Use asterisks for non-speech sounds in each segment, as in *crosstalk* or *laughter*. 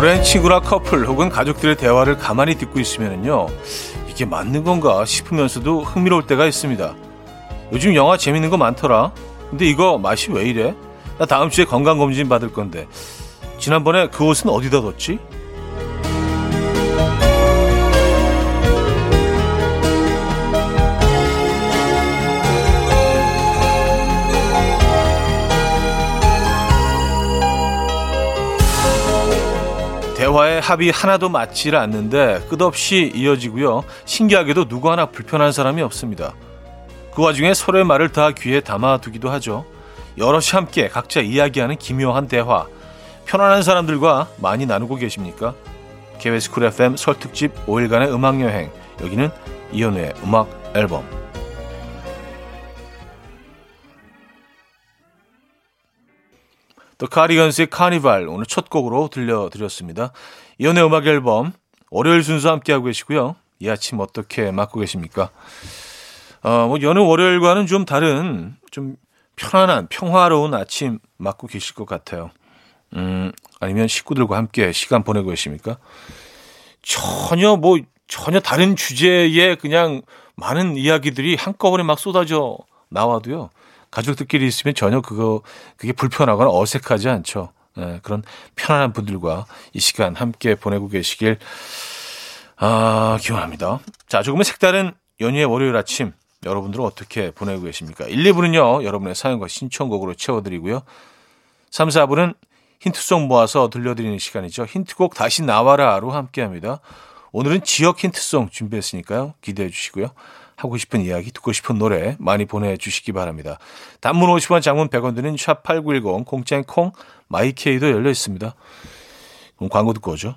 오랜 친구나 커플 혹은 가족들의 대화를 가만히 듣고 있으면요 이게 맞는 건가 싶으면서도 흥미로울 때가 있습니다. 요즘 영화 재밌는 거 많더라. 근데 이거 맛이 왜 이래? 나 다음 주에 건강검진 받을 건데. 지난번에 그 옷은 어디다 뒀지? 대화의 합이 하나도 맞지를 않는데 끝없이 이어지고요. 신기하게도 누구 하나 불편한 사람이 없습니다. 그 와중에 서로의 말을 다 귀에 담아두기도 하죠. 여럿이 함께 각자 이야기하는 기묘한 대화. 편안한 사람들과 많이 나누고 계십니까? KBS 쿨 FM 설 특집 5일간의 음악 여행. 여기는 이연우의 음악 앨범. 또 카리건스의 카니발 오늘 첫 곡으로 들려드렸습니다. 이연의 음악 앨범 월요일 순서 함께하고 계시고요. 이 아침 어떻게 맞고 계십니까? 어, 뭐 여느 월요일과는 좀 다른 좀 편안한 평화로운 아침 맞고 계실 것 같아요. 음, 아니면 식구들과 함께 시간 보내고 계십니까? 전혀 뭐 전혀 다른 주제에 그냥 많은 이야기들이 한꺼번에 막 쏟아져 나와도요. 가족들끼리 있으면 전혀 그거 그게 불편하거나 어색하지 않죠. 네, 그런 편안한 분들과 이 시간 함께 보내고 계시길 아, 기원합니다. 자, 조금은 색다른 연휴의 월요일 아침 여러분들은 어떻게 보내고 계십니까? 1, 2부는요, 여러분의 사연과 신청곡으로 채워드리고요. 3, 4부는 힌트송 모아서 들려드리는 시간이죠. 힌트곡 다시 나와라로 함께 합니다. 오늘은 지역 힌트송 준비했으니까요. 기대해 주시고요. 하고 싶은 이야기, 듣고 싶은 노래 많이 보내주시기 바랍니다. 단문 50원, 장문 100원 드는 샵8910, 공짜인 콩, 마이케이도 열려 있습니다. 그럼 광고 듣고 오죠.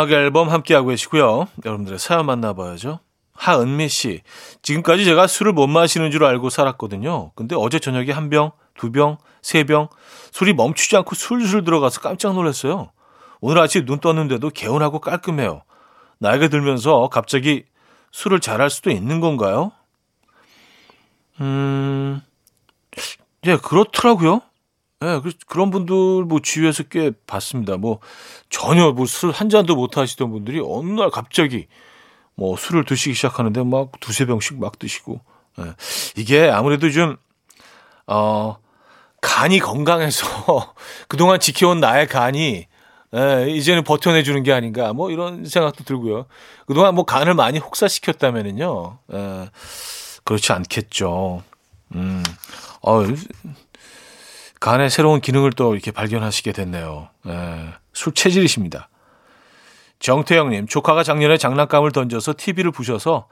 음악 앨범 함께하고 계시고요. 여러분들의 사연 만나봐야죠. 하은미 씨. 지금까지 제가 술을 못 마시는 줄 알고 살았거든요. 근데 어제 저녁에 한 병, 두 병, 세 병, 술이 멈추지 않고 술술 들어가서 깜짝 놀랐어요. 오늘 아침 눈 떴는데도 개운하고 깔끔해요. 나이가 들면서 갑자기 술을 잘할 수도 있는 건가요? 음, 예, 그렇더라고요. 예, 네, 그런 분들 뭐 주위에서 꽤 봤습니다. 뭐 전혀 뭐 술 한 잔도 못 하시던 분들이 어느 날 갑자기 뭐 술을 드시기 시작하는데 막 두세 병씩 막 드시고. 예. 이게 아무래도 좀, 어, 간이 건강해서 *laughs* 그동안 지켜온 나의 간이 예, 이제는 버텨내주는 게 아닌가, 뭐 이런 생각도 들고요. 그동안 뭐 간을 많이 혹사시켰다면은요, 예, 그렇지 않겠죠. 음, 어, 간의 새로운 기능을 또 이렇게 발견하시게 됐네요. 예, 술 체질이십니다. 정태영님, 조카가 작년에 장난감을 던져서 TV를 부셔서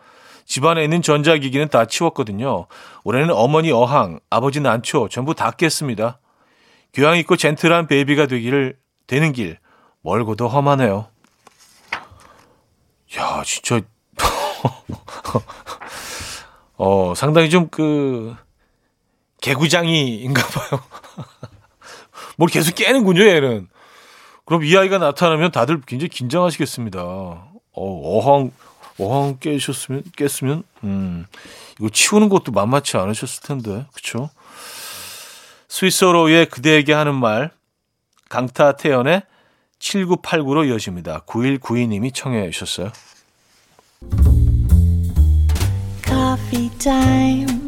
집안에 있는 전자기기는 다 치웠거든요. 올해는 어머니 어항, 아버지 난초 전부 다 깼습니다. 교양 있고 젠틀한 베이비가 되기를 되는 길 멀고도 험하네요. 야, 진짜 *laughs* 어, 상당히 좀 그 개구장이인가 봐요. *laughs* 뭘 계속 깨는군요, 얘는. 그럼 이 아이가 나타나면 다들 굉장히 긴장하시겠습니다. 어, 어항, 어항 깨셨으면, 깼으면, 음, 이거 치우는 것도 만만치 않으셨을 텐데, 그쵸? 스위스어로의 그대에게 하는 말, 강타 태연의 7989로 이어집니다. 9192님이 청해 주셨어요. Coffee time.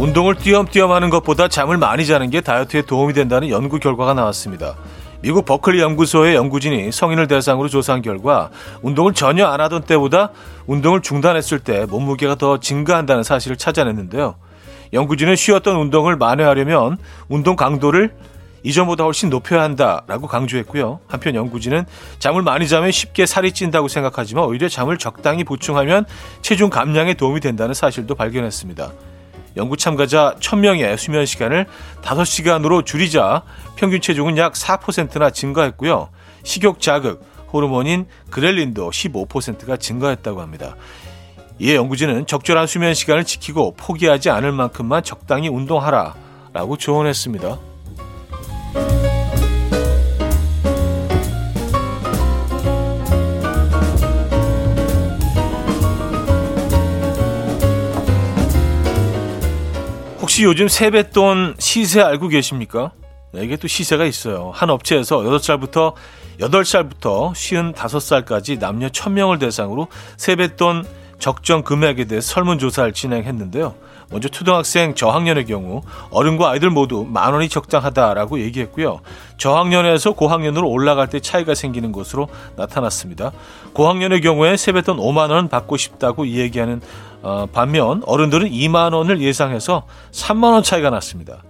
운동을 띄엄띄엄 하는 것보다 잠을 많이 자는 게 다이어트에 도움이 된다는 연구 결과가 나왔습니다. 미국 버클리 연구소의 연구진이 성인을 대상으로 조사한 결과 운동을 전혀 안 하던 때보다 운동을 중단했을 때 몸무게가 더 증가한다는 사실을 찾아냈는데요. 연구진은 쉬었던 운동을 만회하려면 운동 강도를 이전보다 훨씬 높여야 한다라고 강조했고요. 한편 연구진은 잠을 많이 자면 쉽게 살이 찐다고 생각하지만 오히려 잠을 적당히 보충하면 체중 감량에 도움이 된다는 사실도 발견했습니다. 연구 참가자 1000명의 수면 시간을 5시간으로 줄이자 평균 체중은 약 4%나 증가했고요. 식욕 자극, 호르몬인 그렐린도 15%가 증가했다고 합니다. 이에 연구진은 적절한 수면 시간을 지키고 포기하지 않을 만큼만 적당히 운동하라라고 조언했습니다. 혹시 요즘 세뱃돈 시세 알고 계십니까? 네, 이게 또 시세가 있어요. 한 업체에서 8살부터 8살부터 55살까지 남녀 1000명을 대상으로 세뱃돈 적정 금액에 대해 설문조사를 진행했는데요. 먼저 초등학생 저학년의 경우 어른과 아이들 모두 만 원이 적당하다라고 얘기했고요. 저학년에서 고학년으로 올라갈 때 차이가 생기는 것으로 나타났습니다. 고학년의 경우에 세뱃돈 5만 원 받고 싶다고 얘기하는 어, 반면 어른들은 2만 원을 예상해서 3만 원 차이가 났습니다.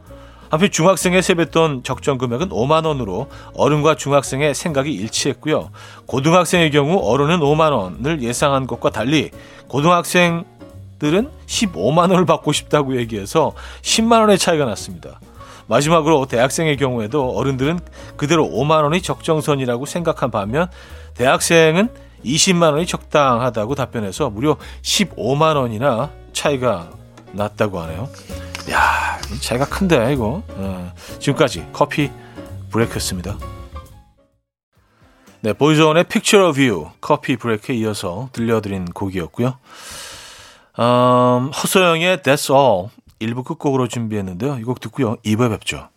한편 중학생의 세뱃돈 적정 금액은 5만 원으로 어른과 중학생의 생각이 일치했고요. 고등학생의 경우 어른은 5만 원을 예상한 것과 달리 고등학생 들은 15만 원을 받고 싶다고 얘기해서 10만 원의 차이가 났습니다. 마지막으로 대학생의 경우에도 어른들은 그대로 5만 원이 적정선이라고 생각한 반면 대학생은 20만 원이 적당하다고 답변해서 무려 15만 원이나 차이가 났다고 하네요. 야, 차이가 큰데 이거. 어, 지금까지 커피 브레이크였습니다. 네, 보이존의 Picture of You 커피 브레이크에 이어서 들려드린 곡이었고요. 음, 허소영의 That's All 일부 끝곡으로 준비했는데요. 이 곡 듣고요. 2부에 뵙죠.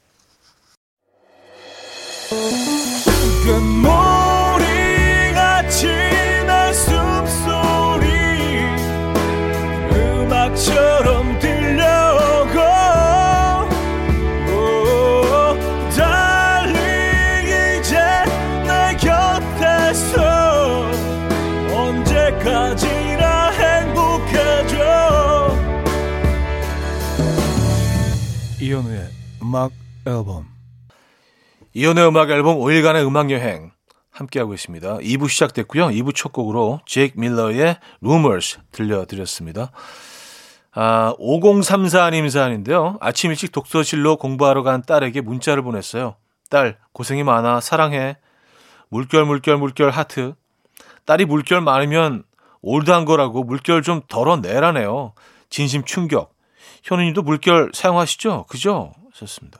이현우의 음악 앨범 이현우의 음악 앨범 5일간의 음악 여행 함께하고 있습니다. 2부 시작됐고요. 2부 첫 곡으로 제이크 밀러의 Rumors 들려드렸습니다. 아, 5034님 사연인데요. 아침 일찍 독서실로 공부하러 간 딸에게 문자를 보냈어요. 딸, 고생이 많아. 사랑해. 물결, 물결, 물결, 하트. 딸이 물결 많으면 올드한 거라고 물결 좀 덜어내라네요. 진심 충격. 현우님도 물결 사용하시죠? 그죠? 좋습니다.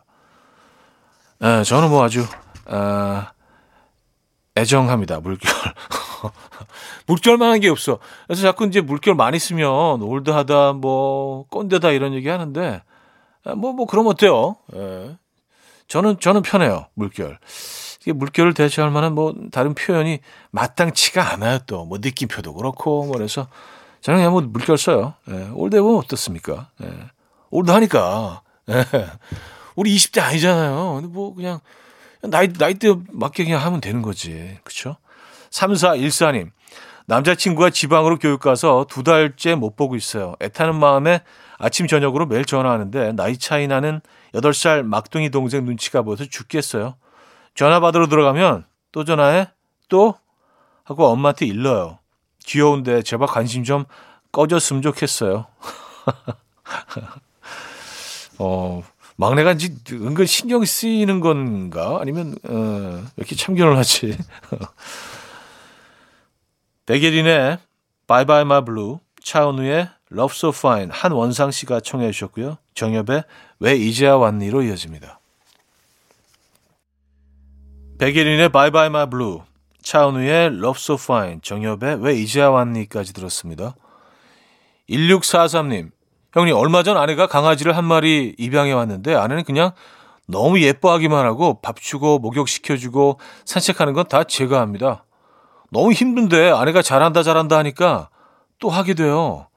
에, 저는 뭐 아주 아, 애정합니다. 물결. *laughs* 물결만 한 게 없어. 그래서 자꾸 이제 물결 많이 쓰면 올드하다, 뭐 꼰대다 이런 얘기 하는데 뭐뭐 뭐 그럼 어때요? 에. 저는 저는 편해요. 물결. 이게 물결을 대체할 만한 뭐 다른 표현이 마땅치가 않아요. 또 뭐 느낌표도 그렇고 뭐 그래서 저는 그냥 뭐 물결 써요. 예, old해 보이면 어떻습니까? 예. old 하니까. 예. 우리 20대 아니잖아요. 근데 뭐 그냥 나이, 나이대 맞게 그냥 하면 되는 거지. 그쵸? 3414님. 남자친구가 지방으로 교육 가서 두 달째 못 보고 있어요. 애타는 마음에 아침, 저녁으로 매일 전화하는데 나이 차이 나는 8살 막둥이 동생 눈치가 보여서 죽겠어요. 전화 받으러 들어가면 또 전화해? 또? 하고 엄마한테 일러요. 귀여운데 제발 관심 좀 꺼졌으면 좋겠어요. *laughs* 어, 막내가 이제 은근 신경 쓰이는 건가? 아니면, 어, 이렇게 참견을 하지? *laughs* 백예린의 Bye Bye My Blue, 차은우의 Love So Fine, 한원상 씨가 청해 주셨고요. 정엽의 왜 이제야 왔니로 이어집니다. 백예린의 Bye My Blue, 차은우의 Love So Fine, 정엽의 왜 이제야 왔니까지 들었습니다. 1643님, 형님, 얼마 전 아내가 강아지를 한 마리 입양해 왔는데 아내는 그냥 너무 예뻐하기만 하고 밥 주고 목욕시켜주고 산책하는 건 다 제가 합니다. 너무 힘든데 아내가 잘한다 잘한다 하니까 또 하게 돼요.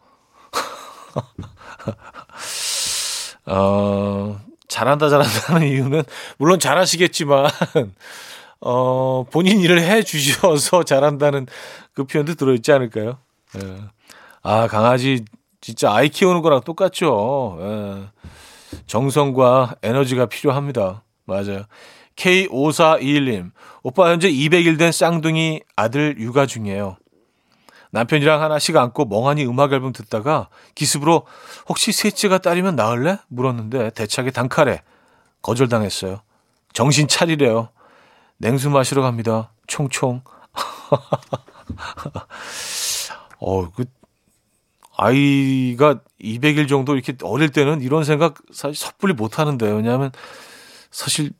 *laughs* 어, 잘한다 잘한다 하는 이유는 물론 잘하시겠지만 어, 본인 일을 해 주셔서 *laughs* 잘한다는 그 표현도 들어있지 않을까요? 예. 아, 강아지 진짜 아이 키우는 거랑 똑같죠. 예. 정성과 에너지가 필요합니다. 맞아요. K5421님, 오빠 현재 200일 된 쌍둥이 아들 육아 중이에요. 남편이랑 하나씩 안고 멍하니 음악 앨범 듣다가 기습으로 혹시 셋째가 딸이면 나을래? 물었는데 대차게 단칼에 거절당했어요. 정신 차리래요. 냉수 마시러 갑니다. 총총. *laughs* 어, 그 아이가 200일 정도 이렇게 어릴 때는 이런 생각 사실 섣불리 못 하는데 왜냐하면 사실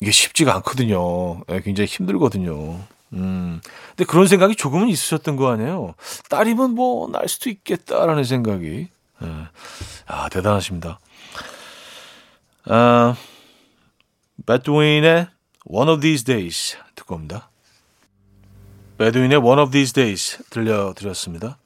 이게 쉽지가 않거든요. 네, 굉장히 힘들거든요. 음. 근데 그런 생각이 조금은 있으셨던 거 아니에요? 딸이면 뭐 날 수도 있겠다라는 생각이. 네. 아, 대단하십니다. 아, 배드윈의 One of These Days 듣고 옵니다. 배드윈의 One of These Days 들려드렸습니다.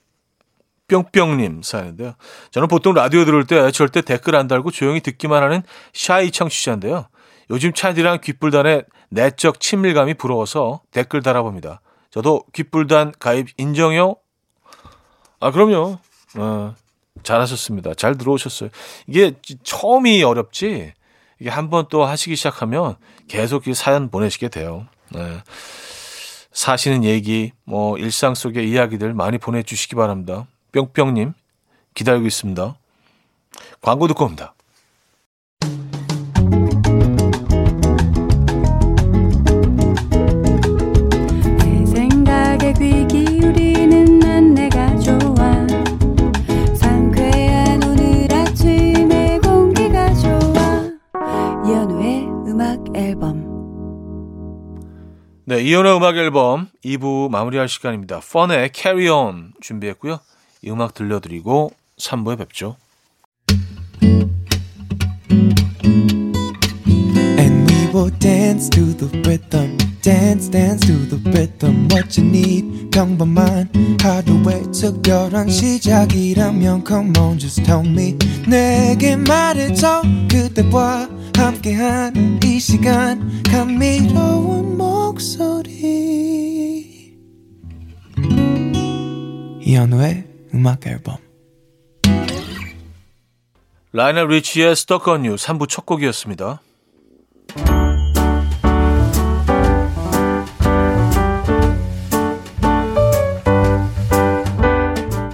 뿅뿅님 사연인데요. 저는 보통 라디오 들을 때 절대 댓글 안 달고 조용히 듣기만 하는 샤이 청취자인데요. 요즘 차디랑 귓불단의 내적 친밀감이 부러워서 댓글 달아봅니다. 저도 귓불단 가입 인정요? 아, 그럼요. 어, 잘하셨습니다. 잘 들어오셨어요. 이게 처음이 어렵지, 이게 한 번 또 하시기 시작하면 계속 이 사연 보내시게 돼요. 네. 사시는 얘기, 뭐, 일상 속의 이야기들 많이 보내주시기 바랍니다. 뿅뿅님, 기다리고 있습니다. 광고 듣고 옵니다. 네, 이현의 음악 앨범 2부 마무리할 시간입니다. 펀의 Carry On 준비했고요. 이 음악 들려드리고 3부에 뵙죠. 시작이라면 come on just tell me 내게 말해줘 그대와 함께한 이 시간 감미로운 목소리 이현우의 음악 앨범 라이오넬 리치의 Stuck on You 3부 첫 곡이었습니다.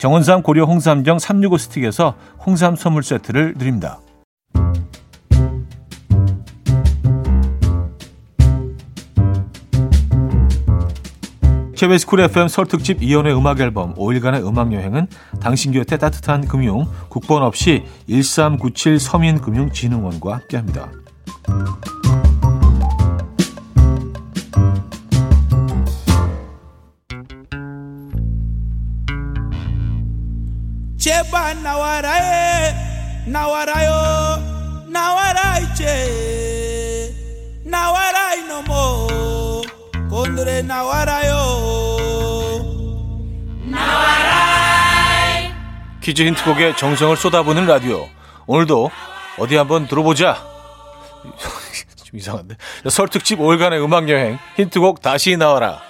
정원삼 고려 홍삼정 365 스틱에서 홍삼 선물 세트를 드립니다. KBS 쿨 FM 설 특집 이연의 음악 앨범 5일간의 음악 여행은 당신 곁에 따뜻한 금융 국번 없이 1397 서민금융진흥원과 함께합니다. 제발 나와라에 나와라요 나와라 이제 나와라 이놈어 곤드레 나와라요 나와라 퀴즈 힌트곡에 정성을 쏟아부는 라디오. 오늘도 어디 한번 들어보자. *laughs* 좀 이상한데. 설 특집 5일간의 음악여행. 힌트곡 다시 나와라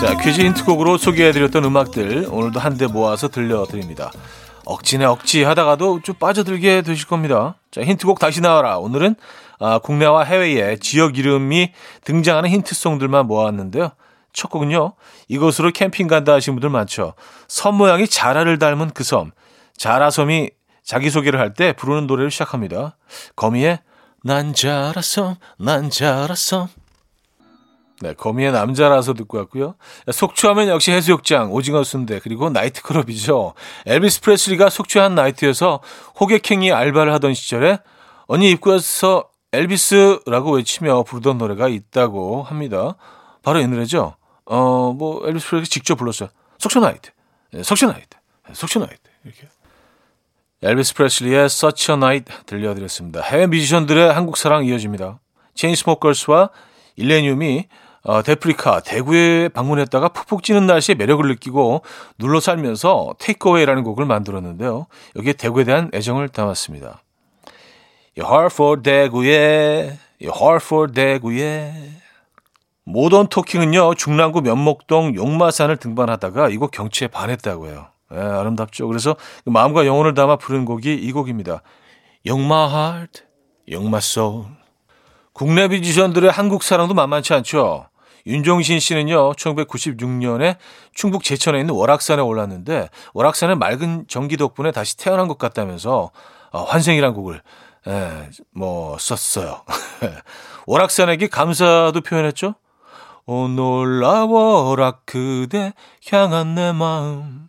자 퀴즈 힌트곡으로 소개해드렸던 음악들 오늘도 한데 모아서 들려드립니다. 억지네 억지 하다가도 좀 빠져들게 되실 겁니다. 자 힌트곡 다시 나와라. 오늘은 아, 국내와 해외의 지역 이름이 등장하는 힌트송들만 모았는데요. 첫 곡은요 이곳으로 캠핑 간다 하신 분들 많죠. 섬 모양이 자라를 닮은 그 섬. 자라섬이 자기소개를 할 때 부르는 노래를 시작합니다. 거미의 난 자라서 난 자라서 네, 거미의 남자라서 듣고 왔고요. 속초하면 역시 해수욕장, 오징어 순대, 그리고 나이트클럽이죠. 엘비스 프레슬리가 속초한 나이트에서 호객행위 알바를 하던 시절에 언니 입구에서 엘비스라고 외치며 부르던 노래가 있다고 합니다. 바로 이 노래죠. 어, 뭐 엘비스 프레슬리 직접 불렀어요. 속초 나이트, 네, 속초 나이트, 네, 속초 나이트 이렇게. 엘비스 프레슬리의 Such a Night 들려드렸습니다. 해외 뮤지션들의 한국 사랑 이어집니다. 체인스모커스와 일레니움이 어, 데프리카 대구에 방문했다가 푹푹 찌는 날씨에 매력을 느끼고 눌러 살면서 테이크어웨이라는 곡을 만들었는데요. 여기에 대구에 대한 애정을 담았습니다. Heart for 대구에 heart for 대구에 모던 토킹은요 중랑구 면목동 용마산을 등반하다가 이곳 경치에 반했다고 해요. 예, 아름답죠. 그래서 그 마음과 영혼을 담아 부른 곡이 이 곡입니다. Heart, Young My Soul. 국내 뮤지션들의 한국 사랑도 만만치 않죠. 윤종신 씨는요, 1996년에 충북 제천에 있는 월악산에 올랐는데, 월악산의 맑은 전기 덕분에 다시 태어난 것 같다면서, 어, 환생이란 곡을, 예, 뭐, 썼어요. *laughs* 월악산에게 감사도 표현했죠? 오, 놀라워라, 그대 향한 내 마음.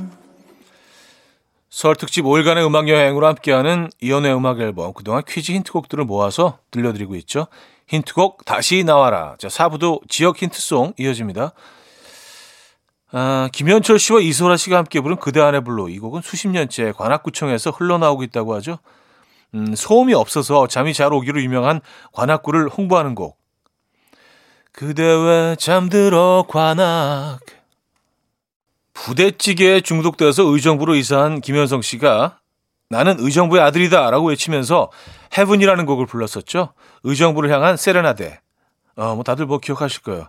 설 특집 5일간의 음악 여행으로 함께하는 이연의 음악 앨범 그동안 퀴즈 힌트곡들을 모아서 들려드리고 있죠. 힌트곡 다시 나와라. 자, 4부도 지역 힌트송 이어집니다. 아, 김현철 씨와 이소라 씨가 함께 부른 그대 안에 불러 이 곡은 수십 년째 관악구청에서 흘러나오고 있다고 하죠. 음, 소음이 없어서 잠이 잘 오기로 유명한 관악구를 홍보하는 곡. 그대 왜 잠들어 관악 부대찌개에 중독돼서 의정부로 이사한 김현성 씨가 나는 의정부의 아들이다 라고 외치면서 헤븐이라는 곡을 불렀었죠. 의정부를 향한 세레나데. 어, 뭐 다들 뭐 기억하실 거예요.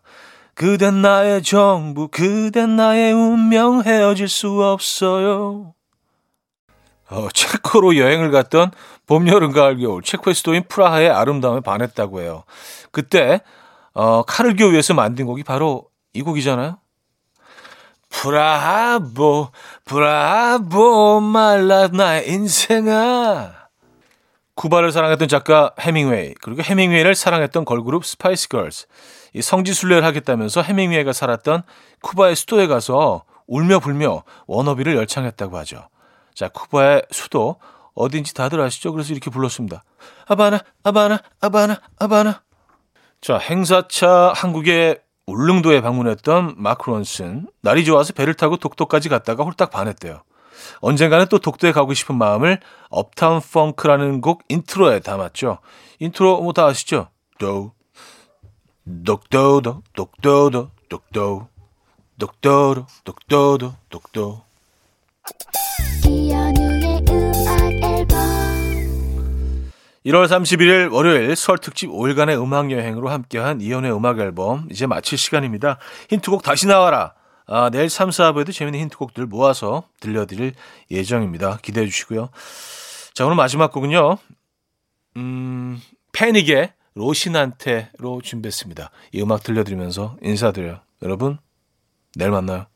그댄 나의 정부, 그댄 나의 운명 헤어질 수 없어요. 어, 체코로 여행을 갔던 봄, 여름, 가을, 겨울 체코의 수도인 프라하의 아름다움에 반했다고 해요. 그때 어, 카를 교 위에서 만든 곡이 바로 이 곡이잖아요. 브라보, 브라보, my life 나의 인생아. 쿠바를 사랑했던 작가 헤밍웨이, 그리고 헤밍웨이를 사랑했던 걸그룹 스파이스 걸스. 이 성지순례를 하겠다면서 헤밍웨이가 살았던 쿠바의 수도에 가서 울며 불며 Wannabe를 열창했다고 하죠. 자, 쿠바의 수도 어딘지 다들 아시죠? 그래서 이렇게 불렀습니다. 아바나, 아바나, 아바나, 아바나. 자, 행사차 한국의 울릉도에 방문했던 마크 론슨 날이 좋아서 배를 타고 독도까지 갔다가 홀딱 반했대요. 언젠가는 또 독도에 가고 싶은 마음을 Uptown Funk라는 곡 인트로에 담았죠. 인트로 뭐 다 아시죠? 도 독도도 독도도 독도 독도도 독도도 독도 1월 31일 월요일 설 특집 5일간의 음악 여행으로 함께한 이연의 음악 앨범 이제 마칠 시간입니다. 힌트곡 다시 나와라. 아, 내일 3, 4부에도 재밌는 힌트곡들 모아서 들려드릴 예정입니다. 기대해 주시고요. 자, 오늘 마지막 곡은요. 음, 패닉의 로신한테로 준비했습니다. 이 음악 들려드리면서 인사드려요. 여러분, 내일 만나요.